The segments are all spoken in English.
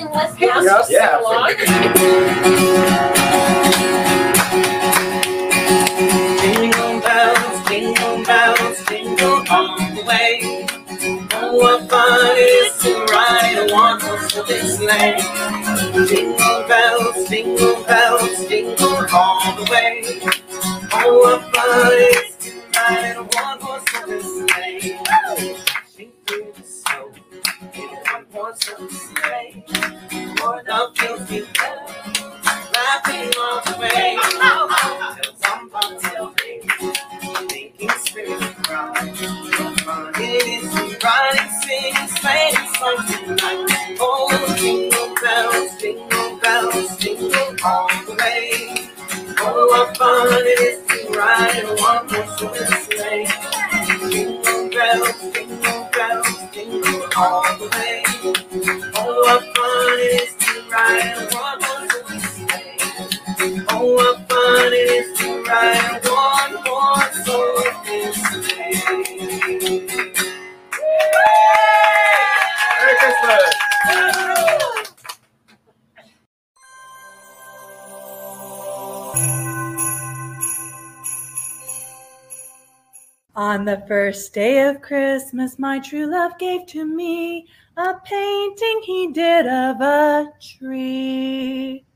Do we sing Let's Yes. Dance? On the first day of Christmas, my true love gave to me a painting he did of a tree.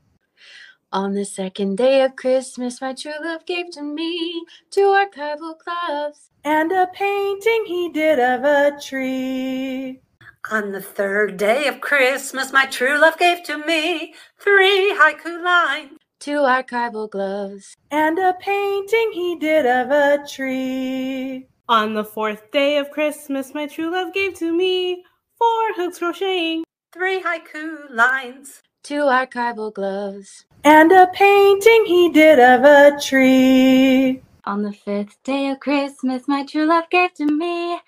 On the second day of Christmas, my true love gave to me two archival gloves. And a painting he did of a tree. On the third day of Christmas, my true love gave to me three haiku lines. Two archival gloves. And a painting he did of a tree. On the fourth day of Christmas, my true love gave to me four hooks crocheting. Three haiku lines. Two archival gloves. And a painting he did of a tree. On the fifth day of Christmas, my true love gave to me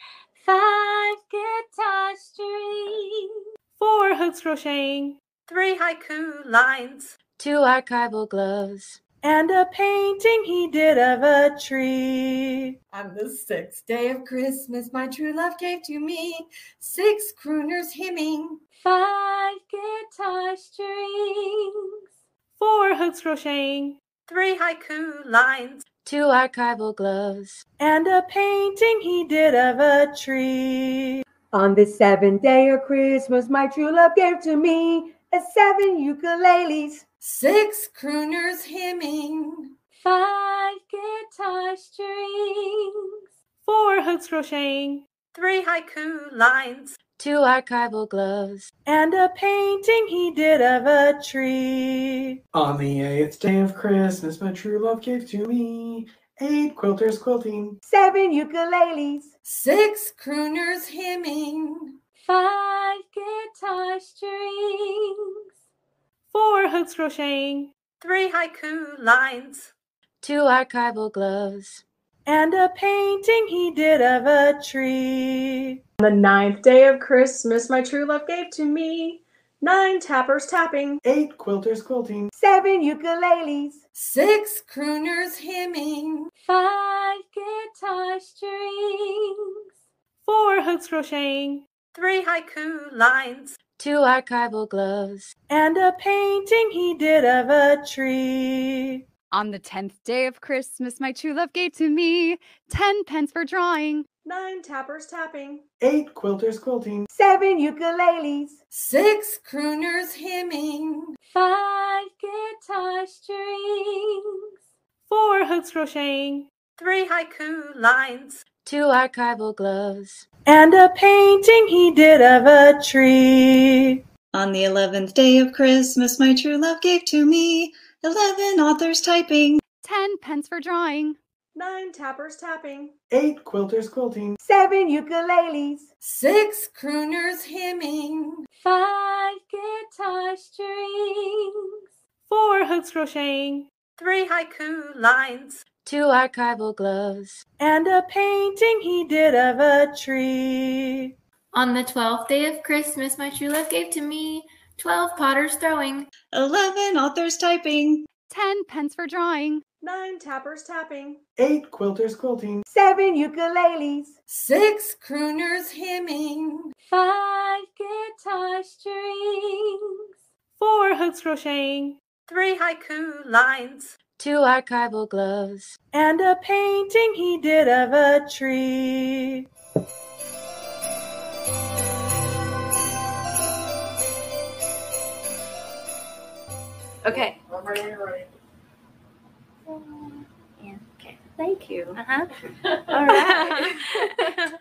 five guitar strings. Four hooks crocheting. Three haiku lines. Two archival gloves. And a painting he did of a tree. On the sixth day of Christmas, my true love gave to me six crooners hymning. Five guitar strings. Four hooks crocheting. Three haiku lines. Two archival gloves. And a painting he did of a tree. On the seventh day of Christmas, my true love gave to me a seven ukuleles. Six crooners hymning. Five guitar strings. Four hooks crocheting. Three haiku lines. Two archival gloves. And a painting he did of a tree. On the eighth day of Christmas, my true love gave to me eight quilters quilting. Seven ukuleles. Six crooners hymning. Five guitar strings. Four hooks crocheting. Three haiku lines. Two archival gloves. And a painting he did of a tree. On the ninth day of Christmas, my true love gave to me nine tappers tapping. Eight quilters quilting. Seven ukuleles. Six crooners hymning. Five guitar strings. Four hooks crocheting. Three haiku lines. Two archival gloves. And a painting he did of a tree. On the tenth day of Christmas, my true love gave to me ten pence for drawing. Nine tappers tapping. Eight quilters quilting. Seven ukuleles. Six crooners hymning. Five guitar strings. Four hooks crocheting. Three haiku lines. Two archival gloves. And a painting he did of a tree. On the eleventh day of Christmas, my true love gave to me eleven authors typing. Ten pence for drawing. Nine tappers tapping. Eight quilters quilting. Seven ukuleles. Six crooners hymning. Five guitar strings. Four hooks crocheting. Three haiku lines. Two archival gloves. And a painting he did of a tree. On the twelfth day of Christmas, my true love gave to me twelve potters throwing. Eleven authors typing. Ten pence for drawing. Nine tappers tapping. Eight quilters quilting. Seven ukuleles. Six crooners hymning. Five guitar strings. Four hooks crocheting. Three haiku lines. Two archival gloves. And a painting he did of a tree. Okay. Ready. Okay. Thank you. Uh-huh. All right.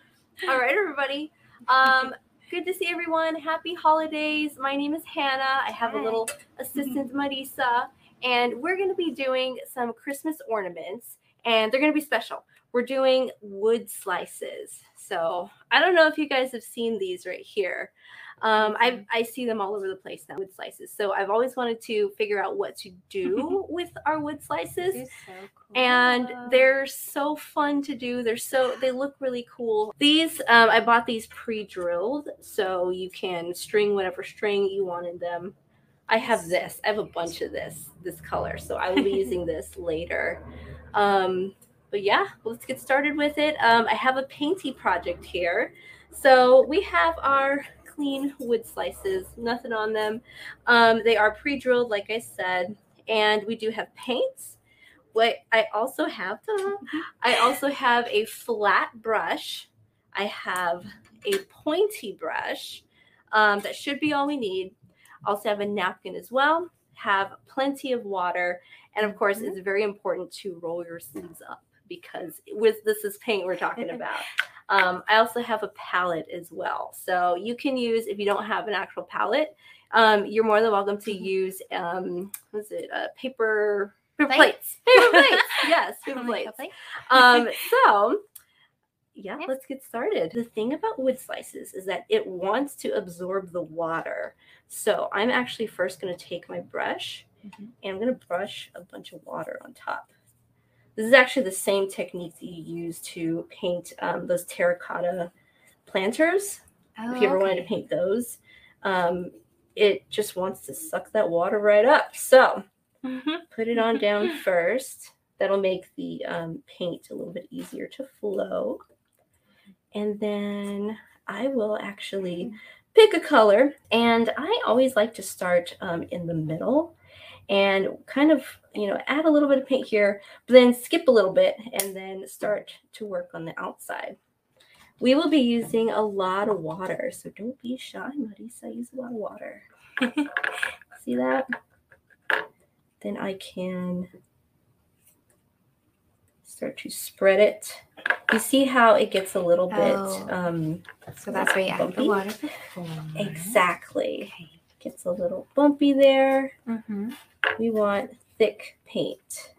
All right, everybody. Um, good to see everyone. Happy holidays. My name is Hannah. I have a little assistant, Marisa, and we're going to be doing some Christmas ornaments, and they're going to be special. We're doing wood slices. So I don't know if you guys have seen these right here. Um, I, I see them all over the place now, wood slices. So I've always wanted to figure out what to do with our wood slices. And they're so fun to do. They're so they look really cool. These um, i bought these pre-drilled so you can string whatever string you want in them. I have this. I have a bunch of this this color. So i will be using this later. Um, but yeah let's get started with it. Um, i have a painty project here. So we have our clean wood slices nothing on them um, they are pre-drilled like i said and we do have paints what I also have, I also have a flat brush. I have a pointy brush. Um, that should be all we need. Also have a napkin as well. Have plenty of water, and of course, it's very important to roll your sleeves up because with this is paint we're talking about. Um, I also have a palette as well, so you can use if you don't have an actual palette. Um, you're more than welcome to use um, what is it? Uh, paper paper plates. Paper plates. Yes, paper plates. Um, so yeah, let's get started. The thing about wood slices is that it wants to absorb the water. So I'm actually first going to take my brush and I'm going to brush a bunch of water on top. This is actually the same technique that you use to paint um, those terracotta planters. if you ever wanted to paint those, um, it just wants to suck that water right up. So put it on down first. That'll make the um, paint a little bit easier to flow. And then I will actually pick a color. And I always like to start um, in the middle and kind of, you know, add a little bit of paint here, but then skip a little bit and then start to work on the outside. We will be using a lot of water, so don't be shy, Marisa. Use a lot of water. See that? then I can start to spread it. You see how it gets a little bit Oh. um So that's where you add the water before. Exactly. Gets a little bumpy there. Mm-hmm. We want thick paint.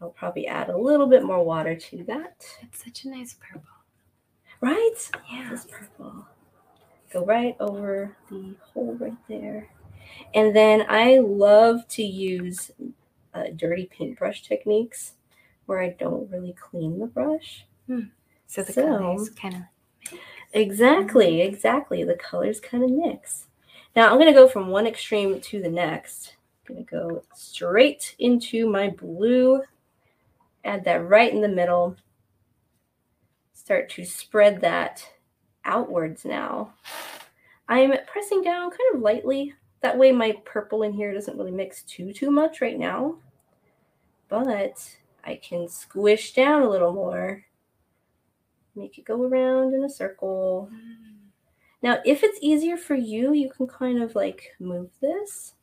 I'll probably add a little bit more water to that. It's such a nice purple. Right? Yeah. This purple. Go right over the hole right there. And then I love to use uh, dirty paintbrush techniques where I don't really clean the brush. So the colors kind of Exactly, exactly. The colors kind of mix. Now I'm going to go from one extreme to the next. I'm going to go straight into my blue, add that right in the middle, start to spread that outwards now. I'm pressing down kind of lightly. That way my purple in here doesn't really mix too, too much right now. But I can squish down a little more. Make it go around in a circle. Mm. Now, if it's easier for you, you can kind of like move this.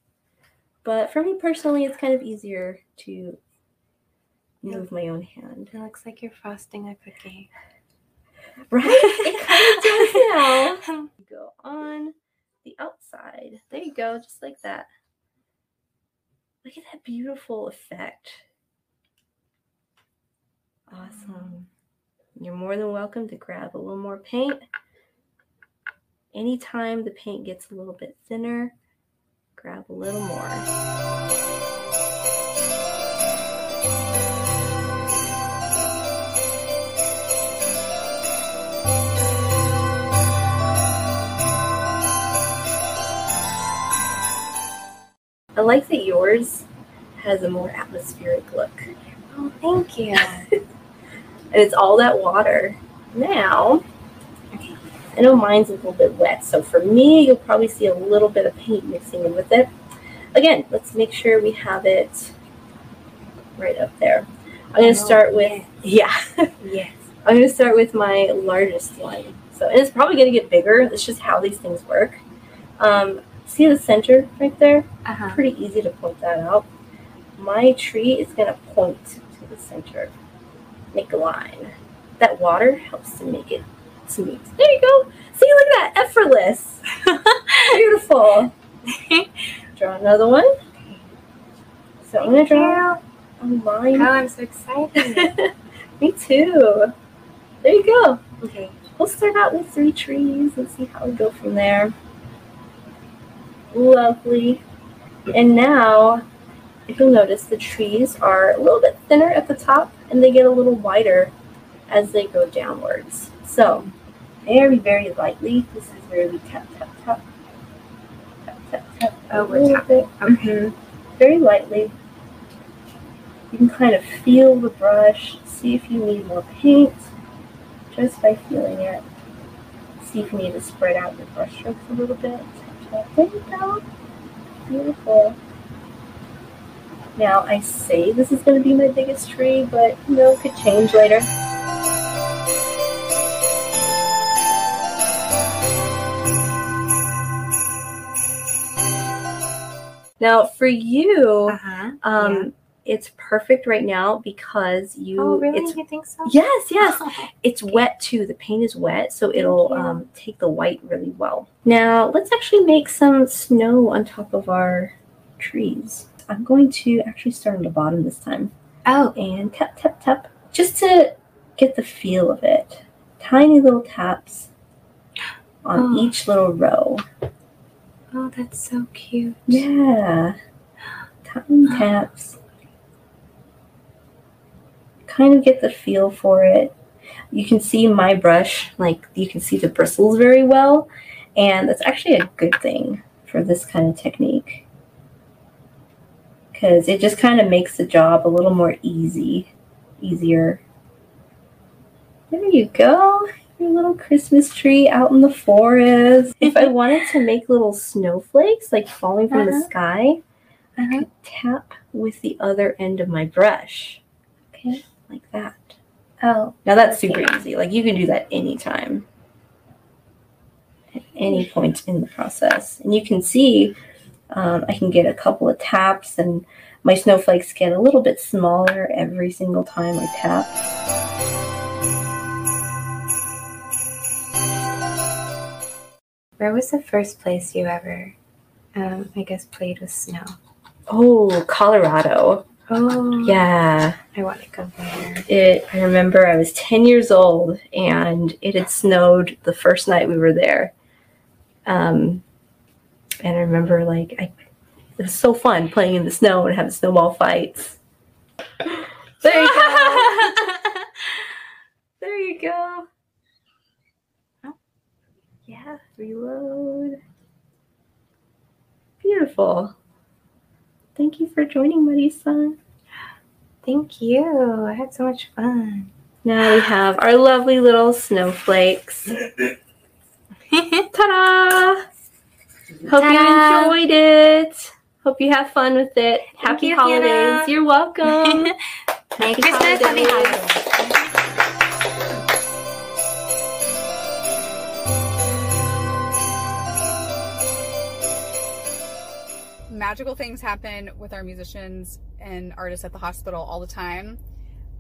But for me personally, it's kind of easier to move my own hand. It looks like you're frosting a cookie. Right? It kind of does now. Go on the outside. There you go, just like that. Look at that beautiful effect. Awesome. Mm. You're more than welcome to grab a little more paint. Anytime the paint gets a little bit thinner, grab a little more. I like that yours has a more atmospheric look. Oh, thank you. and it's all that water. Now, I know mine's a little bit wet, so for me, you'll probably see a little bit of paint mixing in with it. Again, let's make sure we have it right up there. I'm going to Oh, start with, yeah, Yes. I'm going to start with my largest one. So, and it's probably going to get bigger. It's just how these things work. Um, see the center right there? Uh-huh. Pretty easy to point that out. My tree is going to point to the center. Make a line. That water helps to make it smooth. There you go. See, look at that. Effortless. Beautiful. draw another one. So I'm going to draw a line. Oh, I'm so excited. Me too. There you go. okay. We'll start out with three trees and see how we go from there. Lovely. And now, if you'll notice, the trees are a little bit thinner at the top and they get a little wider as they go downwards. So, very, very lightly, this is where we tap, tap, tap. Tap, tap, tap. Oh, we're tapping. bit. Mhm. Very lightly. You can kind of feel the brush, see if you need more paint just by feeling it. See if you need to spread out your brush strokes a little bit. There you go. Beautiful. Now I say this is going to be my biggest tree, but you know, it could change later. Now for you, Uh-huh. um, it's perfect right now because you. Oh, really? It's you think so? Yes, yes. Oh, It's wet too. The paint is wet, so it'll um, take the white really well. Now, let's actually make some snow on top of our trees. I'm going to actually start on the bottom this time Oh, and tap, tap, tap, just to get the feel of it. Tiny little taps on Oh. each little row. oh, that's so cute. Yeah. Tiny oh. taps. Kind of get the feel for it. You can see my brush, like you can see the bristles very well, and that's actually a good thing for this kind of technique. Because it just kind of makes the job a little more easy, easier. There you go. Your little Christmas tree out in the forest. if I wanted to make little snowflakes like falling from the Uh-huh. sky, I could tap with the other end of my brush. Okay, like that. Oh, Now that's super easy. Like you can do that anytime. At any point in the process. And you can see um, I can get a couple of taps and my snowflakes get a little bit smaller every single time I tap. where was the first place you ever, um, I guess, played with snow? Oh, Colorado. Oh, Yeah. I want to go there. It I remember I was 10 years old and it had snowed the first night we were there. Um and I remember like I it was so fun playing in the snow and having snowball fights. There you go. there you go. Oh, Yeah, reload. Beautiful. Thank you for joining, Marisa. Thank you. I had so much fun. Now we have our lovely little snowflakes. Ta-da! Hope Ta-da! you enjoyed it. Hope you have fun with it. Happy you, holidays. Hannah. You're welcome. Merry Happy Christmas, happy holidays. holidays. magical things happen with our musicians and artists at the hospital all the time.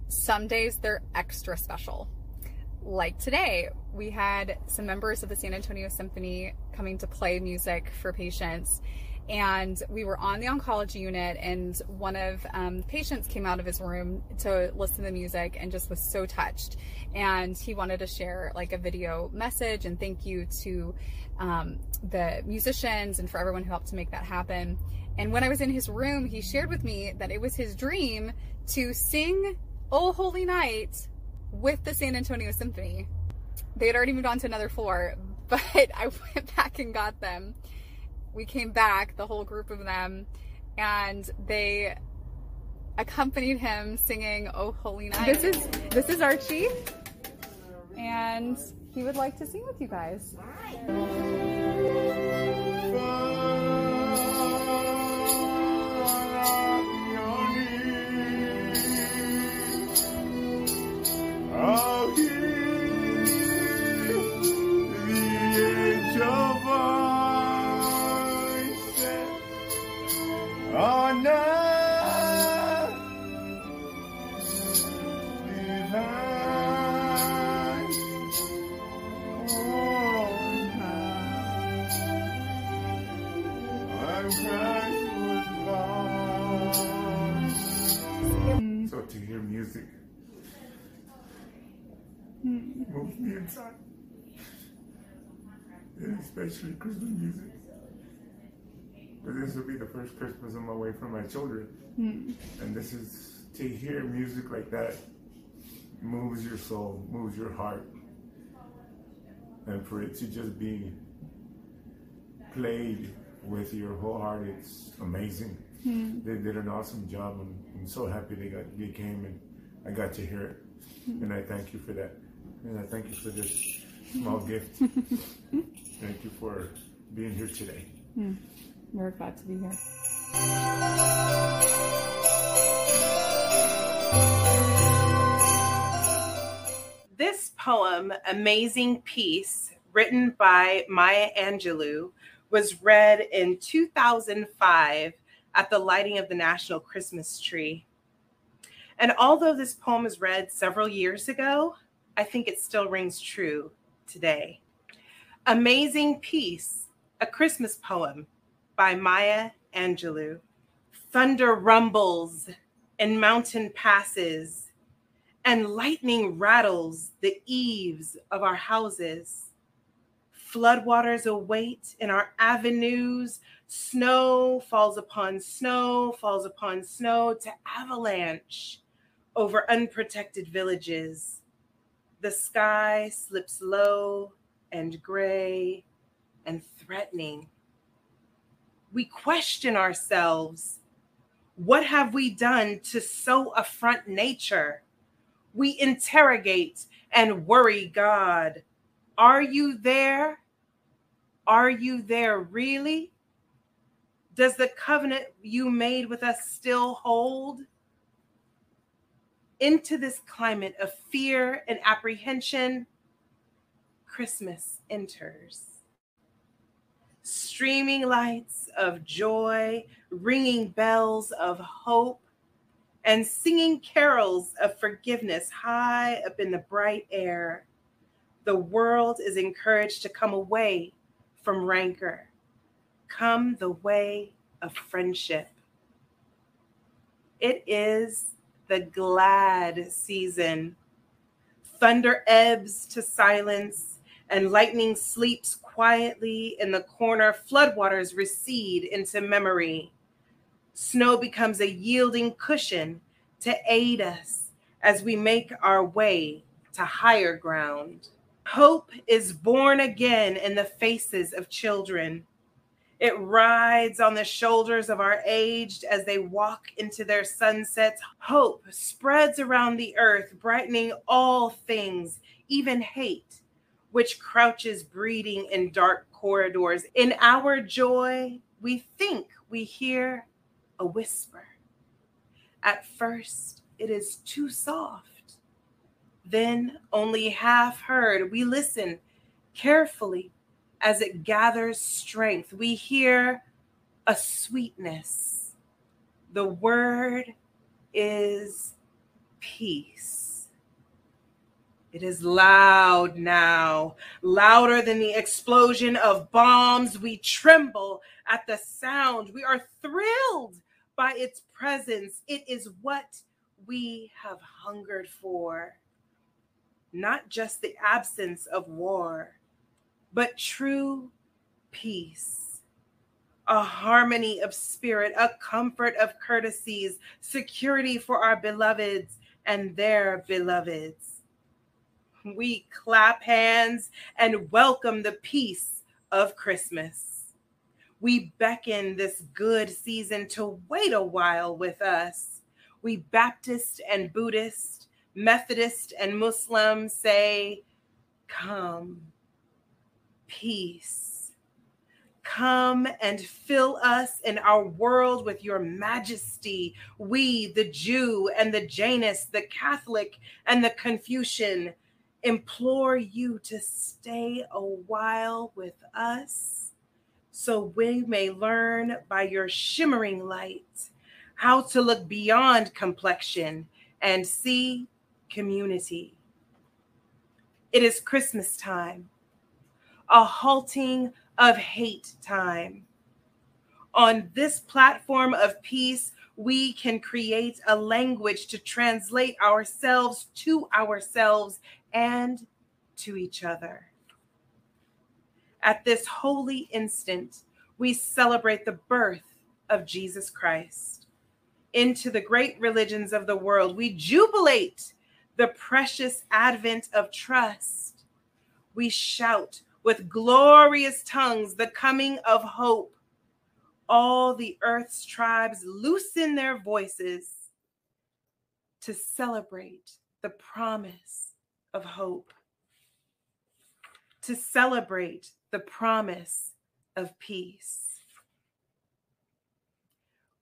Some days they're extra special. Like today, we had some members of the San Antonio Symphony coming to play music for patients. And we were on the oncology unit, and one of um, patients came out of his room to listen to the music and just was so touched. And he wanted to share like a video message and thank you to um, the musicians and for everyone who helped to make that happen. And when I was in his room, he shared with me that it was his dream to sing Oh Holy Night with the San Antonio Symphony. They had already moved on to another floor, but I went back and got them. We came back, the whole group of them, and they accompanied him singing "Oh Holy Night." This is this is Archie, and he would like to sing with you guys. I'll Christmas music. But this will be the first Christmas I'm away from my children. And this is to hear music like that moves your soul, moves your heart. And for it to just be played with your whole heart, it's amazing. Hmm. They did an awesome job. and I'm so happy they got they came and I got to hear it. And I thank you for that. And I thank you for this small gift. Thank you for being here today. Hmm. We're glad to be here. This poem, Amazing Peace, written by Maya Angelou, was read in 2005 at the lighting of the National Christmas Tree. And although this poem was read several years ago, I think it still rings true today. Amazing Peace, a Christmas poem by Maya Angelou. Thunder rumbles in mountain passes, and lightning rattles the eaves of our houses. Floodwaters await in our avenues. Snow falls upon snow, falls upon snow to avalanche over unprotected villages. The sky slips low and gray and threatening. We question ourselves what have we done to so affront nature? We interrogate and worry God. Are you there? Are you there really? Does the covenant you made with us still hold? Into this climate of fear and apprehension, Christmas enters. Streaming lights of joy, ringing bells of hope, and singing carols of forgiveness high up in the bright air. The world is encouraged to come away from rancor, come the way of friendship. It is the glad season. Thunder ebbs to silence, and lightning sleeps quietly in the corner. Floodwaters recede into memory. Snow becomes a yielding cushion to aid us as we make our way to higher ground. Hope is born again in the faces of children. It rides on the shoulders of our aged as they walk into their sunsets. Hope spreads around the earth, brightening all things, even hate, which crouches breeding in dark corridors. In our joy, we think we hear a whisper. At first, it is too soft. Then, only half heard, we listen carefully as it gathers strength. We hear a sweetness. The word is peace. It is loud now, louder than the explosion of bombs. We tremble at the sound. We are thrilled by its presence. It is what we have hungered for. Not just the absence of war, but true peace, a harmony of spirit, a comfort of courtesies, security for our beloveds and their beloveds. We clap hands and welcome the peace of Christmas. We beckon this good season to wait a while with us. we Baptist and Buddhist, Methodist and Muslim say, Come, peace. Come and fill us in our world with your majesty. We, the Jew and the Jainist, the Catholic and the Confucian, implore you to stay a while with us so we may learn by your shimmering light how to look beyond complexion and see community. It is Christmas time, a halting of hate time. On this platform of peace, we can create a language to translate ourselves to ourselves and to each other. At this holy instant, we celebrate the birth of Jesus Christ. Into the great religions of the world, we jubilate the precious advent of trust. We shout with glorious tongues the coming of hope. All the earth's tribes loosen their voices to celebrate the promise of hope, to celebrate the promise of peace.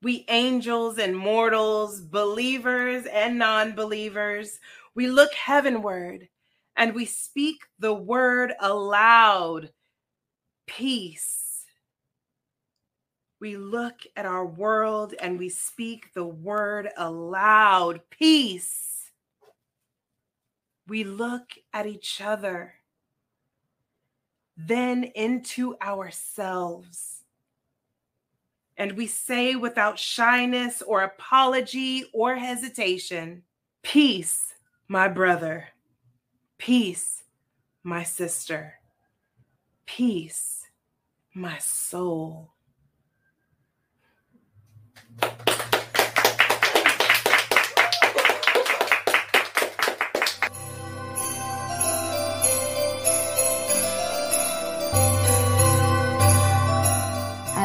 We angels and mortals, believers and non believers, we look heavenward and we speak the word aloud peace. We look at our world and we speak the word aloud peace. We look at each other, then into ourselves. And we say without shyness or apology or hesitation, Peace, my brother. Peace, my sister. Peace, my soul. I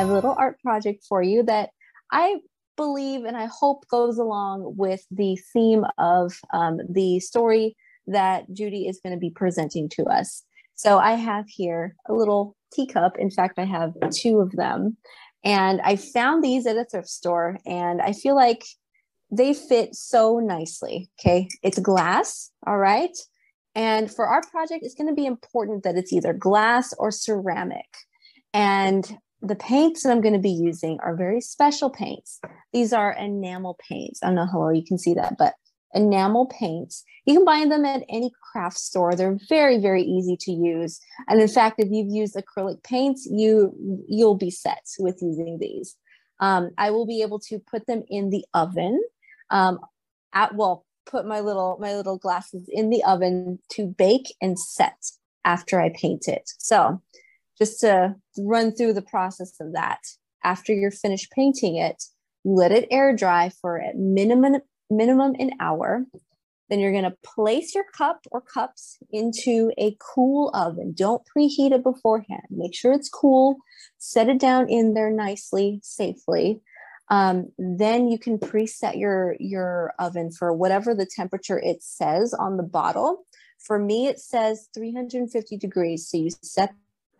have a little art project for you that I believe and I hope goes along with the theme of um, the story that Judy is going to be presenting to us. So I have here a little teacup. In fact, I have two of them. And I found these at a thrift store, and I feel like they fit so nicely. Okay. It's glass. All right. And for our project, it's going to be important that it's either glass or ceramic. And the paints that I'm going to be using are very special paints. These are enamel paints. I don't know how well you can see that, but enamel paints. You can buy them at any craft store. They're very, very easy to use. And in fact, if you've used acrylic paints, you you'll be set with using these. Um, I will be able to put them in the oven. Um, at well, put my little my little glasses in the oven to bake and set after I paint it. So just to run through the process of that. After you're finished painting it, let it air dry for a minimum minimum an hour. Then you're going to place your cup or cups into a cool oven. Don't preheat it beforehand. Make sure it's cool. Set it down in there nicely, safely. Um, then you can preset your your oven for whatever the temperature it says on the bottle. For me, it says 350 degrees. So you set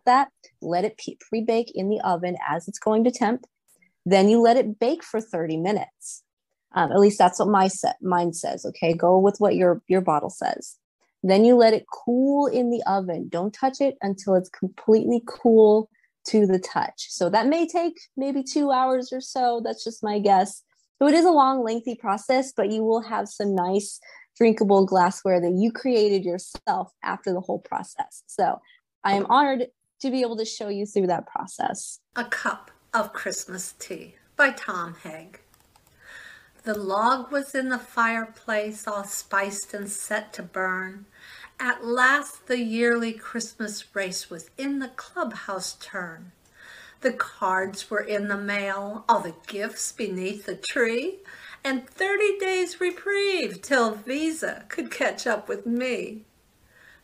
that, let it pre bake in the oven as it's going to temp. Then you let it bake for 30 minutes. Um, at least that's what my set mine says. Okay, go with what your your bottle says. Then you let it cool in the oven. Don't touch it until it's completely cool to the touch. So that may take maybe two hours or so. That's just my guess. So it is a long, lengthy process, but you will have some nice drinkable glassware that you created yourself after the whole process. So I am honored to be able to show you through that process. A Cup of Christmas Tea by Tom Hegg. The log was in the fireplace, all spiced and set to burn. At last the yearly Christmas race was in the clubhouse turn. The cards were in the mail, all the gifts beneath the tree, and 30 days reprieve till Visa could catch up with me.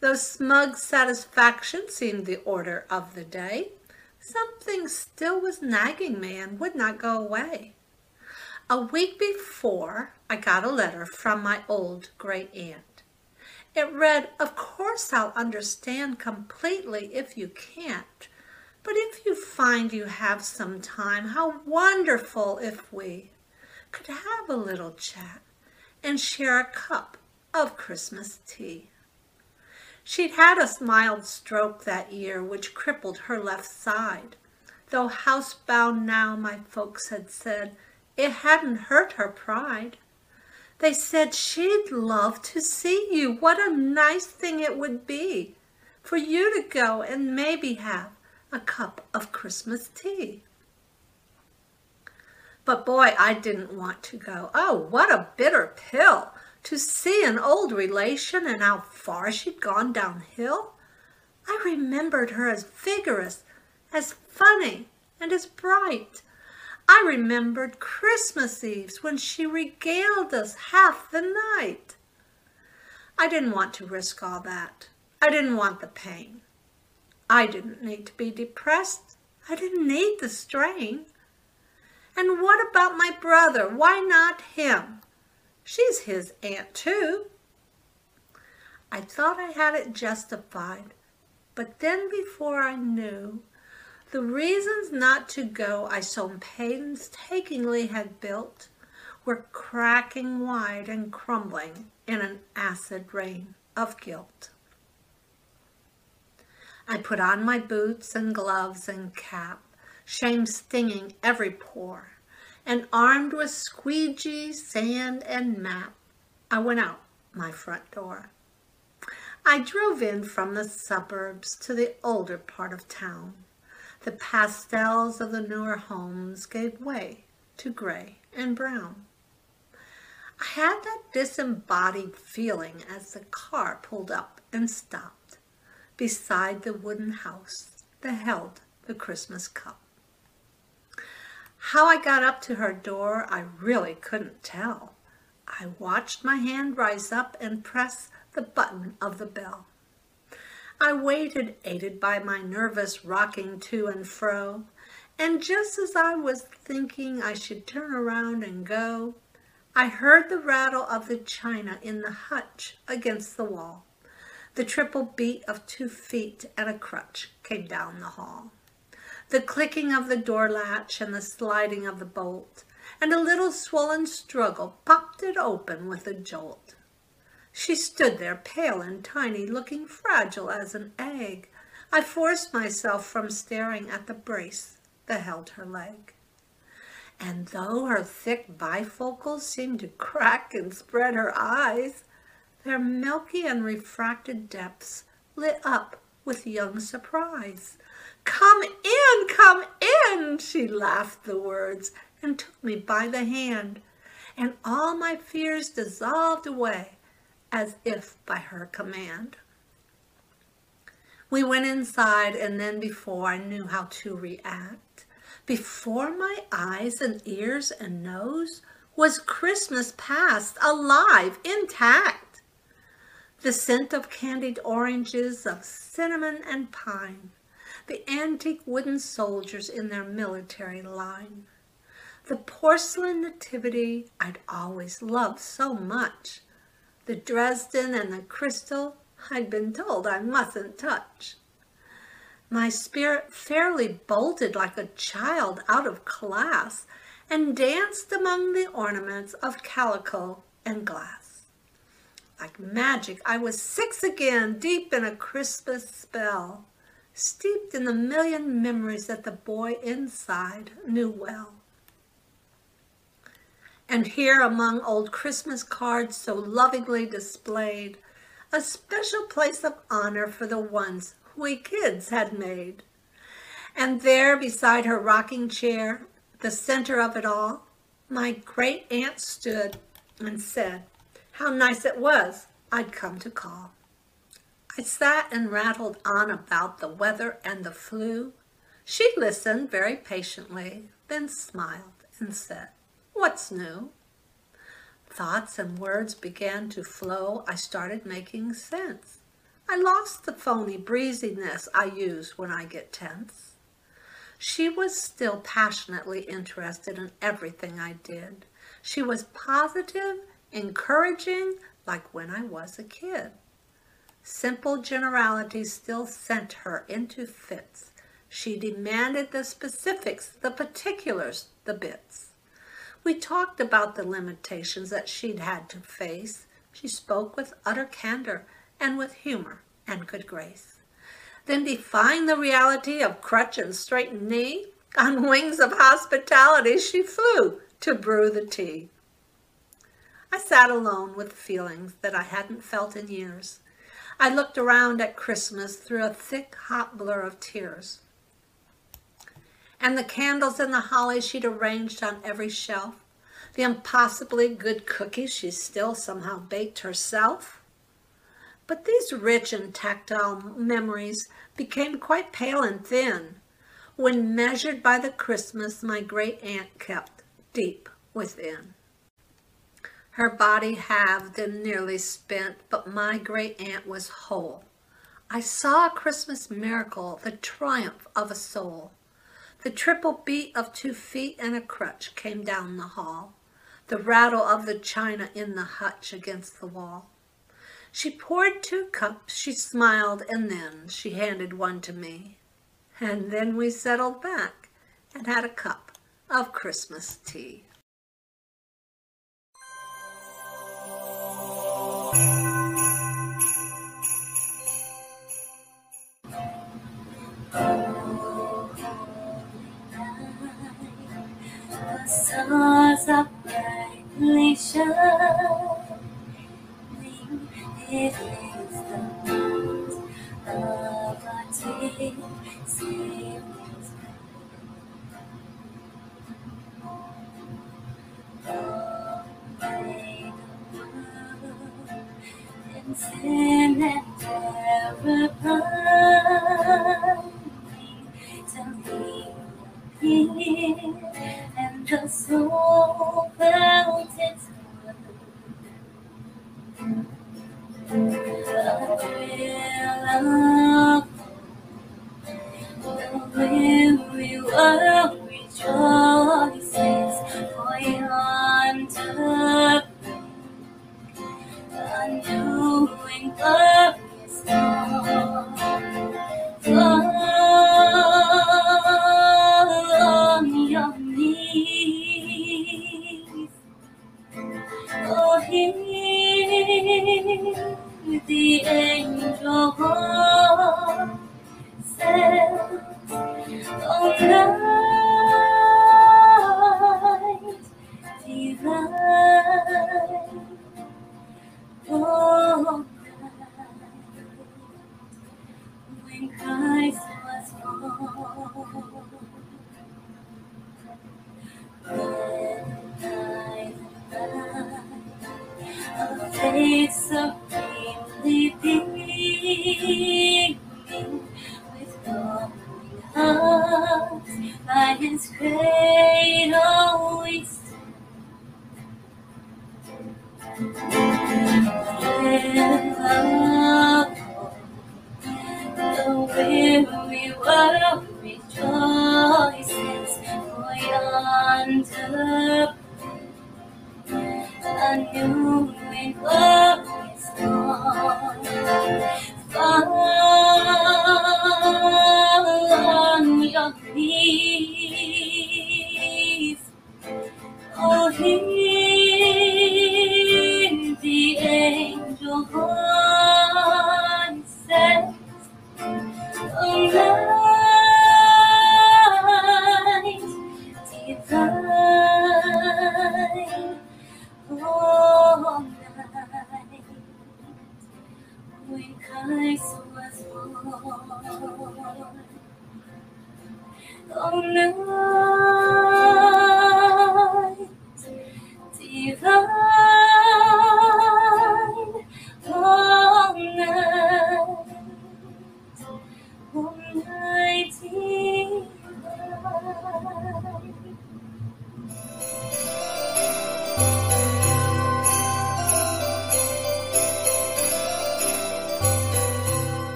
Though smug satisfaction seemed the order of the day, something still was nagging me and would not go away. A week before, I got a letter from my old great aunt. It read, Of course, I'll understand completely if you can't. But if you find you have some time, how wonderful if we could have a little chat and share a cup of Christmas tea. She'd had a mild stroke that year which crippled her left side. Though housebound now, my folks had said, it hadn't hurt her pride. They said she'd love to see you. What a nice thing it would be for you to go and maybe have a cup of Christmas tea. But boy, I didn't want to go. Oh, what a bitter pill to see an old relation and how far she'd gone downhill. I remembered her as vigorous, as funny, and as bright. I remembered Christmas Eves when she regaled us half the night. I didn't want to risk all that. I didn't want the pain. I didn't need to be depressed. I didn't need the strain. And what about my brother? Why not him? She's his aunt too. I thought I had it justified, but then before I knew, the reasons not to go I so painstakingly had built were cracking wide and crumbling in an acid rain of guilt. I put on my boots and gloves and cap, shame stinging every pore, and armed with squeegee, sand, and map, I went out my front door. I drove in from the suburbs to the older part of town. The pastels of the newer homes gave way to gray and brown. I had that disembodied feeling as the car pulled up and stopped beside the wooden house that held the Christmas cup. How I got up to her door, I really couldn't tell. I watched my hand rise up and press the button of the bell. I waited, aided by my nervous rocking to and fro, and just as I was thinking I should turn around and go, I heard the rattle of the china in the hutch against the wall. The triple beat of two feet and a crutch came down the hall. The clicking of the door latch and the sliding of the bolt, and a little swollen struggle popped it open with a jolt. She stood there, pale and tiny, looking fragile as an egg. I forced myself from staring at the brace that held her leg. And though her thick bifocals seemed to crack and spread her eyes, their milky and refracted depths lit up with young surprise. Come in, come in, she laughed the words and took me by the hand, and all my fears dissolved away as if by her command. We went inside, and then before I knew how to react, before my eyes and ears and nose was Christmas past, alive, intact. The scent of candied oranges, of cinnamon and pine, the antique wooden soldiers in their military line, the porcelain nativity I'd always loved so much, the Dresden and the crystal I'd been told I mustn't touch. My spirit fairly bolted like a child out of class and danced among the ornaments of calico and glass. Like magic, I was six again, deep in a Christmas spell, steeped in the million memories that the boy inside knew well. And here among old Christmas cards so lovingly displayed, a special place of honor for the ones we kids had made. And there beside her rocking chair, the center of it all, my great aunt stood and said how nice it was I'd come to call. I sat and rattled on about the weather and the flu. She listened very patiently, then smiled and said, What's new? Thoughts and words began to flow. I started making sense. I lost the phony breeziness I use when I get tense. She was still passionately interested in everything I did. She was positive, encouraging, like when I was a kid. Simple generalities still sent her into fits. She demanded the specifics, the particulars, the bits. We talked about the limitations that she'd had to face. She spoke with utter candor and with humor and good grace. Then defying the reality of crutch and straightened knee, on wings of hospitality she flew to brew the tea. I sat alone with feelings that I hadn't felt in years. I looked around at Christmas through a thick, hot blur of tears. And the candles and the holly she'd arranged on every shelf, the impossibly good cookies she still somehow baked herself. But these rich and tactile memories became quite pale and thin when measured by the Christmas my great aunt kept deep within. Her body halved and nearly spent, but my great aunt was whole. I saw a Christmas miracle, the triumph of a soul. The triple beat of two feet and a crutch came down the hall, the rattle of the china in the hutch against the wall. She poured two cups, she smiled, and then she handed one to me. And then we settled back and had a cup of Christmas tea. Are brightly shining. It is the night of our world in sin and terror pining till he appeared a new and glorious dawn. Fall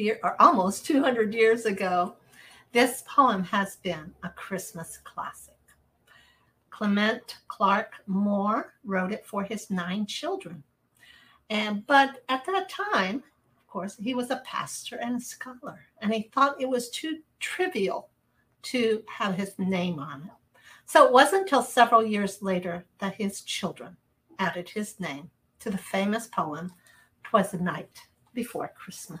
1822, more than 200 years, or almost 200 years ago, This poem has been a Christmas classic. Clement Clarke Moore wrote it for his nine children. And but at that time, of course, he was a pastor and a scholar, and he thought it was too trivial to have his name on it. So it wasn't until several years later that his children added his name to the famous poem, Twas the Night Before Christmas.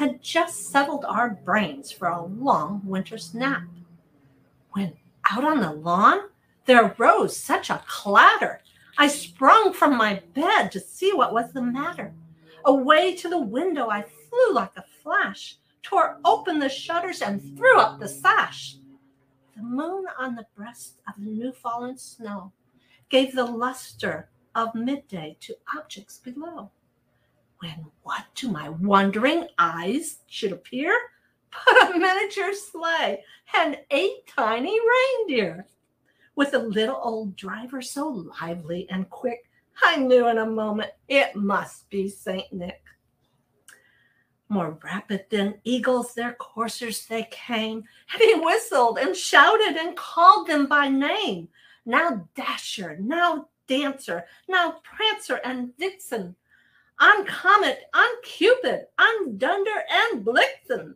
had just settled our brains for a long winter's nap. When out on the lawn there rose such a clatter, I sprung from my bed to see what was the matter. Away to the window I flew like a flash, tore open the shutters, and threw up the sash. The moon on the breast of the new fallen snow gave the luster of midday to objects below. When what to my wondering eyes should appear but a miniature sleigh and eight tiny reindeer. With a little old driver so lively and quick, I knew in a moment it must be St. Nick. More rapid than eagles, their coursers they came, and he whistled and shouted and called them by name. Now Dasher, now Dancer, now Prancer and Vixen, on Comet, on Cupid, on Dunder and Blitzen,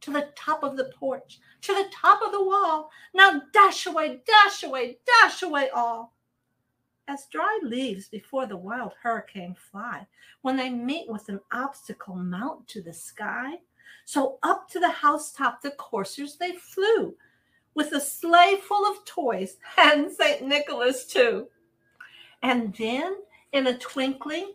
to the top of the porch, to the top of the wall. Now dash away, dash away, dash away all. As dry leaves before the wild hurricane fly, when they meet with an obstacle mount to the sky, so up to the housetop the coursers they flew, with a sleigh full of toys and St. Nicholas too. And then, in a twinkling,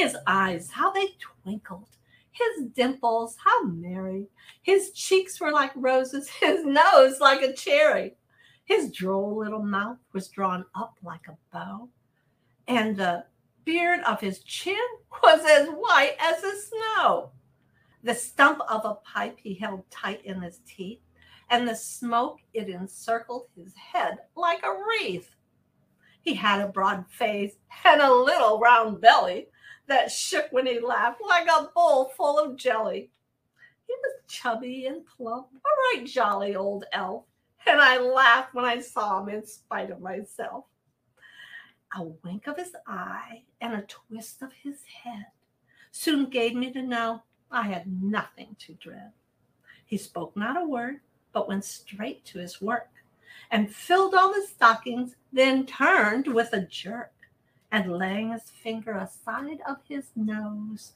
His eyes, how they twinkled, his dimples, how merry. His cheeks were like roses, his nose like a cherry. His droll little mouth was drawn up like a bow, and the beard of his chin was as white as the snow. The stump of a pipe he held tight in his teeth, and the smoke it encircled his head like a wreath. He had a broad face and a little round belly that shook when he laughed like a bowl full of jelly. He was chubby and plump, a right jolly old elf, and I laughed when I saw him in spite of myself. A wink of his eye and a twist of his head soon gave me to know I had nothing to dread. He spoke not a word, but went straight to his work and filled all the stockings, then turned with a jerk and laying his finger aside of his nose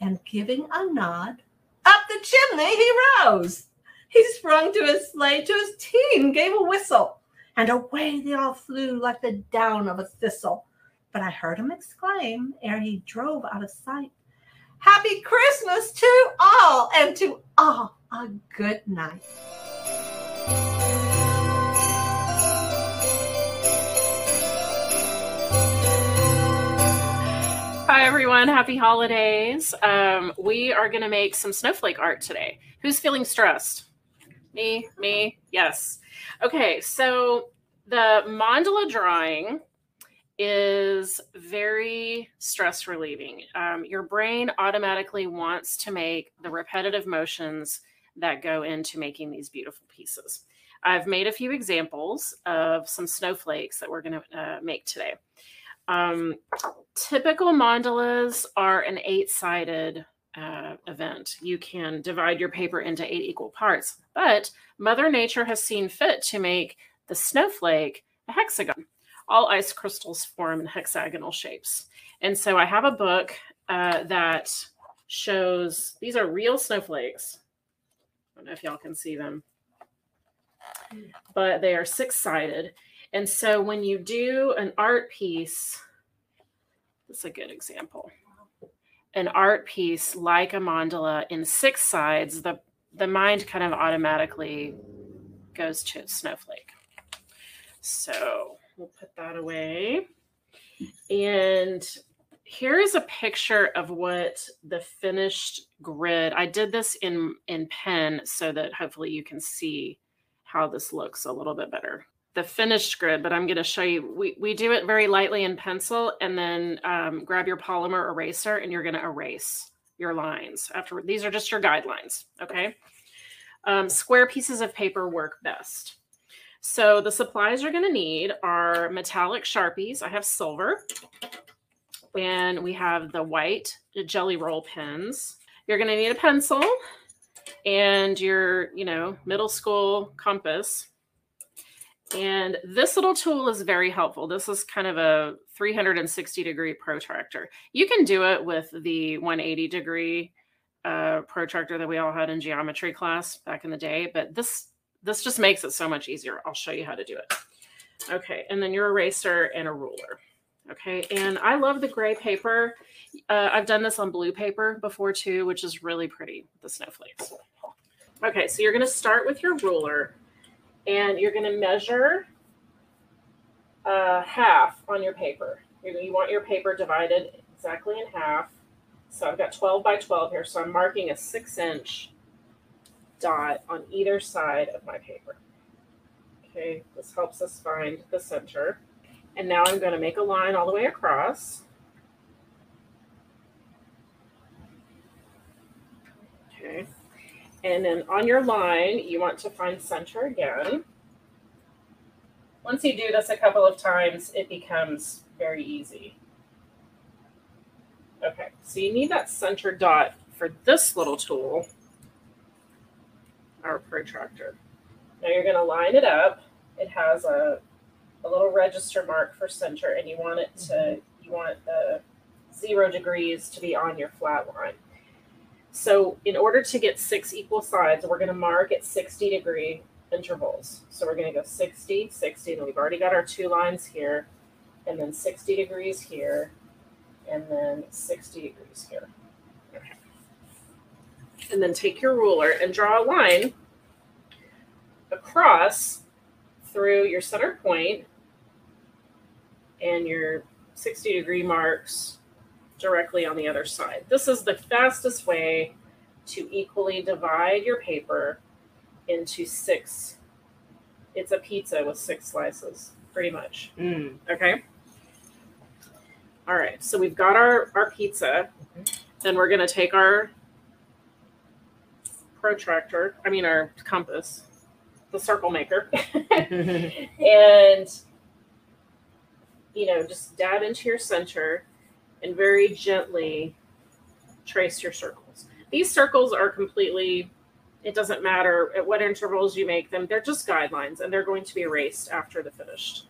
and giving a nod, up the chimney he rose. He sprung to his sleigh, to his team gave a whistle, and away they all flew like the down of a thistle. But I heard him exclaim ere he drove out of sight, Happy Christmas to all, and to all a good night. Everyone. Happy holidays. Um, we are going to make some snowflake art today. Who's feeling stressed? Me, me, yes. Okay, so the mandala drawing is very stress relieving. Um, your brain automatically wants to make the repetitive motions that go into making these beautiful pieces. I've made a few examples of some snowflakes that we're going to uh, make today. Um, typical mandalas are an eight sided uh, event. You can divide your paper into eight equal parts, but Mother Nature has seen fit to make the snowflake a hexagon. All ice crystals form in hexagonal shapes. And so I have a book uh, that shows these are real snowflakes. I don't know if y'all can see them, but they are six sided. And so when you do an art piece, this is a good example. An art piece like a mandala in six sides, the, the mind kind of automatically goes to snowflake. So we'll put that away. And here is a picture of what the finished grid. I did this in in pen so that hopefully you can see how this looks a little bit better. The finished grid, but I'm going to show you. We we do it very lightly in pencil, and then um, grab your polymer eraser, and you're going to erase your lines. After these are just your guidelines. Okay. Um, square pieces of paper work best. So the supplies you're going to need are metallic sharpies. I have silver and we have the white jelly roll pens. You're going to need a pencil and your, you know, middle school compass. And this little tool is very helpful. This is kind of a 360 degree protractor. You can do it with the 180 degree uh, protractor that we all had in geometry class back in the day, but this this just makes it so much easier. I'll show you how to do it. Okay, and then your eraser and a ruler. Okay, and I love the gray paper. Uh, I've done this on blue paper before too, which is really pretty, the snowflakes. Okay, so you're to start with your ruler and you're going to measure uh, half on your paper. You, you want your paper divided exactly in half. So I've got 12 by 12 here, so I'm marking a six inch dot on either side of my paper. Okay, this helps us find the center. And now I'm going to make a line all the way across. Okay. And then on your line, you want to find center again. Once you do this a couple of times, it becomes very easy. Okay, so you need that center dot for this little tool, our protractor. Now you're going to line it up. It has a a little register mark for center and you want it to you want the zero degrees to be on your flat line. So in order to get six equal sides, we're going to mark at 60 degree intervals. So we're going to go 60, 60, and we've already got our two lines here, and then 60 degrees here, and then 60 degrees here. Okay. And then take your ruler and draw a line across through your center point and your 60 degree marks directly on the other side. This is the fastest way to equally divide your paper into six. It's a pizza with six slices, pretty much. Mm. Okay. All right. So we've got our, our pizza. Then we're going to take our protractor, I mean, our compass, the circle maker, and you know, just dab into your center and very gently trace your circles. These circles are completely, it doesn't matter at what intervals you make them, they're just guidelines and they're going to be erased after the finished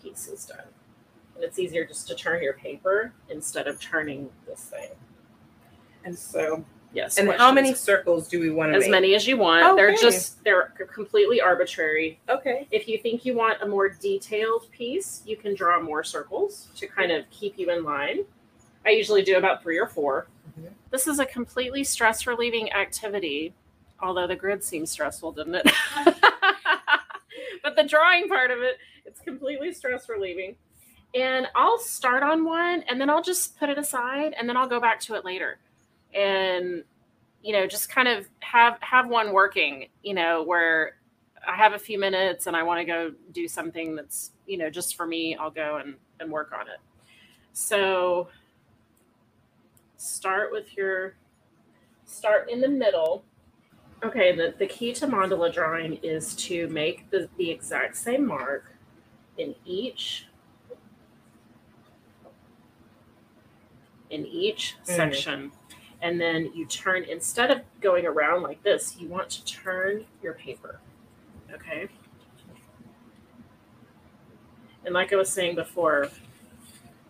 piece is done. And it's easier just to turn your paper instead of turning this thing. And so, yes. And how many circles do we want to As make? many as you want. They're just they're completely arbitrary. Okay. If you think you want a more detailed piece, you can draw more circles to kind of keep you in line. I usually do about three or 4 mm-hmm. This is a completely stress relieving activity, although the grid seems stressful, didn't it? but the drawing part of it, it's completely stress relieving. And I'll start on one and then I'll just put it aside and then I'll go back to it later. And you know, just kind of have have one working, you know, where I have a few minutes and I want to go do something that's, you know, just for me, I'll go and, and work on it. So start with your start in the middle. Okay, the, the key to mandala drawing is to make the, the exact same mark in each in each Mm. section And then you turn, instead of going around like this, you want to turn your paper. Okay. And like I was saying before,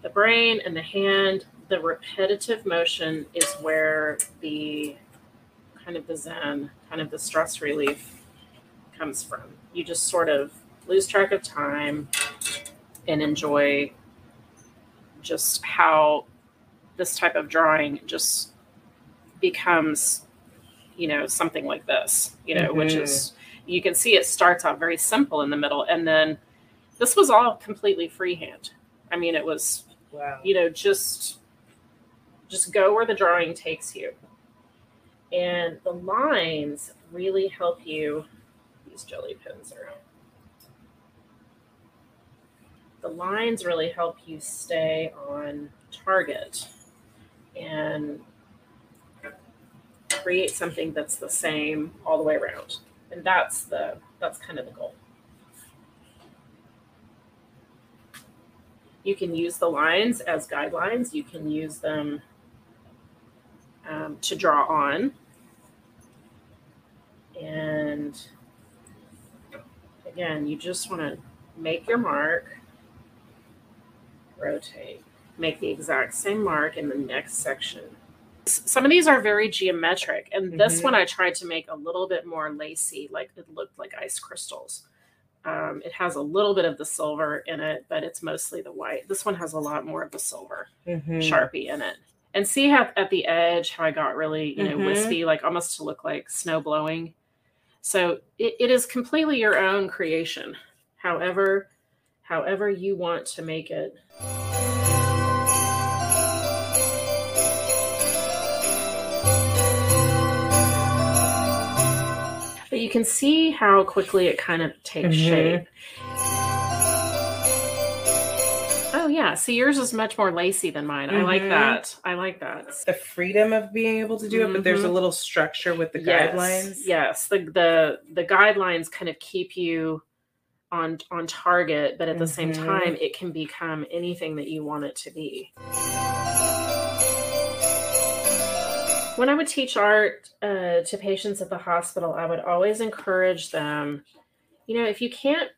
the brain and the hand, the repetitive motion is where the kind of the zen, kind of the stress relief comes from. You just sort of lose track of time and enjoy just how this type of drawing just becomes you know something like this you know which mm-hmm. is you can see it starts out very simple in the middle and then this was all completely freehand. I mean it was Wow. you know just just go where the drawing takes you. And the lines really help you these jelly pins are the lines really help you stay on target. And create something that's the same all the way around. And that's the that's kind of the goal. You can use the lines as guidelines. You can use them um, to draw on. And again you just want to make your mark rotate make the exact same mark in the next section some of these are very geometric and this Mhm. one i tried to make a little bit more lacy like it looked like ice crystals um, it has a little bit of the silver in it but it's mostly the white this one has a lot more of the silver Mhm. sharpie in it and see how at the edge how i got really you know Mhm. wispy like almost to look like snow blowing so it, it is completely your own creation however however you want to make it you can see how quickly it kind of takes Mhm. shape oh yeah see yours is much more lacy than mine i like Mhm. that i like that The freedom of being able to do it, but there's a Mhm. little structure with the Yes, guidelines. Yes, the the the guidelines kind of keep you on on target, but at the same Mhm. time, it can become anything that you want it to be. When I would teach art uh, to patients at the hospital, I would always encourage them. You know, if you can't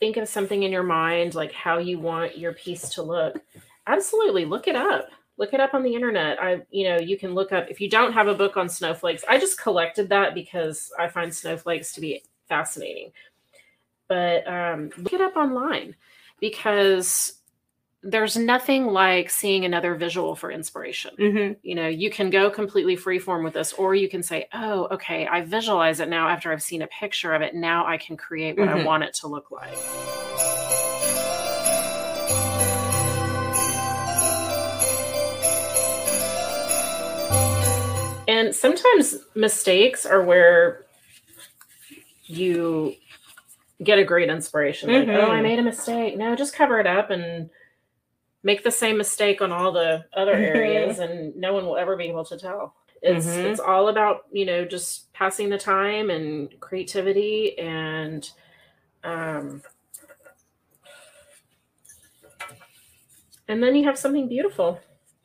think of something in your mind like how you want your piece to look, absolutely look it up look it up on the internet i you know you can look up if you don't have a book on snowflakes i just collected that because i find snowflakes to be fascinating but um, look it up online because there's nothing like seeing another visual for inspiration Mhm. you know you can go completely freeform with this or you can say oh okay i visualize it now after i've seen a picture of it now i can create what i Mhm. want it to look like And sometimes mistakes are where you get a great inspiration. Like, oh, I Mhm. made a mistake. No, just cover it up and make the same mistake on all the other Mhm. areas, and no one will ever be able to tell. It's Mhm. it's all about you know just passing the time and creativity and um, and then you have something beautiful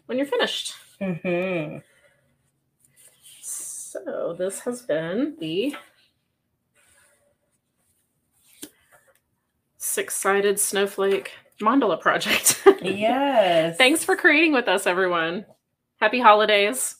when you're finished. Mm-hmm. So this has been the six-sided snowflake mandala project. Yes. Thanks for creating with us, everyone. Happy holidays.